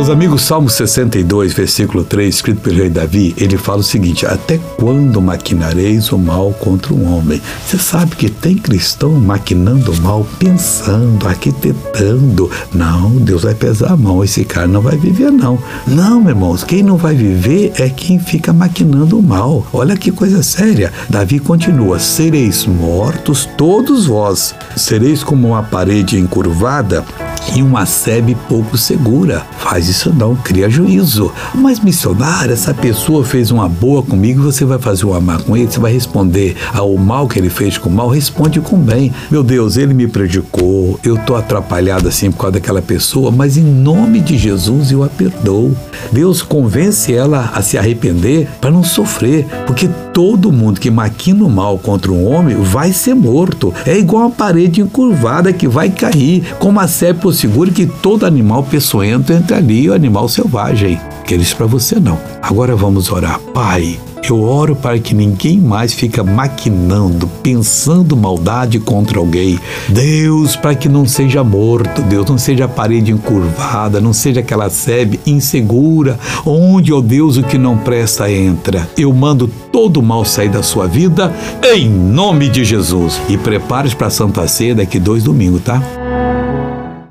Meus amigos, Salmo 62, versículo 3, escrito pelo rei Davi, ele fala o seguinte: Até quando maquinareis o mal contra um homem? Você sabe que tem cristão maquinando o mal, pensando, arquitetando. Não, Deus vai pesar a mão, esse cara não vai viver, não. Não, meus irmãos, quem não vai viver é quem fica maquinando o mal. Olha que coisa séria. Davi continua: Sereis mortos todos vós, sereis como uma parede encurvada e uma sebe pouco segura. Faz isso não, cria juízo. Mas missionário, essa pessoa fez uma boa comigo, você vai fazer uma má com ele, você vai responder ao mal que ele fez com mal, responde com bem. Meu Deus, ele me prejudicou, eu tô atrapalhado assim por causa daquela pessoa, mas em nome de Jesus eu a perdoo. Deus convence ela a se arrepender para não sofrer, porque todo mundo que maquina o mal contra um homem vai ser morto. É igual uma parede encurvada que vai cair, como a sebe seguro que todo animal peçonhento entra ali, o animal selvagem. Queres para você não. Agora vamos orar. Pai, eu oro para que ninguém mais fica maquinando, pensando maldade contra alguém. Deus, para que não seja morto, Deus, não seja a parede encurvada, não seja aquela sebe insegura, onde, ó oh Deus, o que não presta entra. Eu mando todo mal sair da sua vida, em nome de Jesus. E prepare-se para a Santa Ceia daqui dois domingos, tá?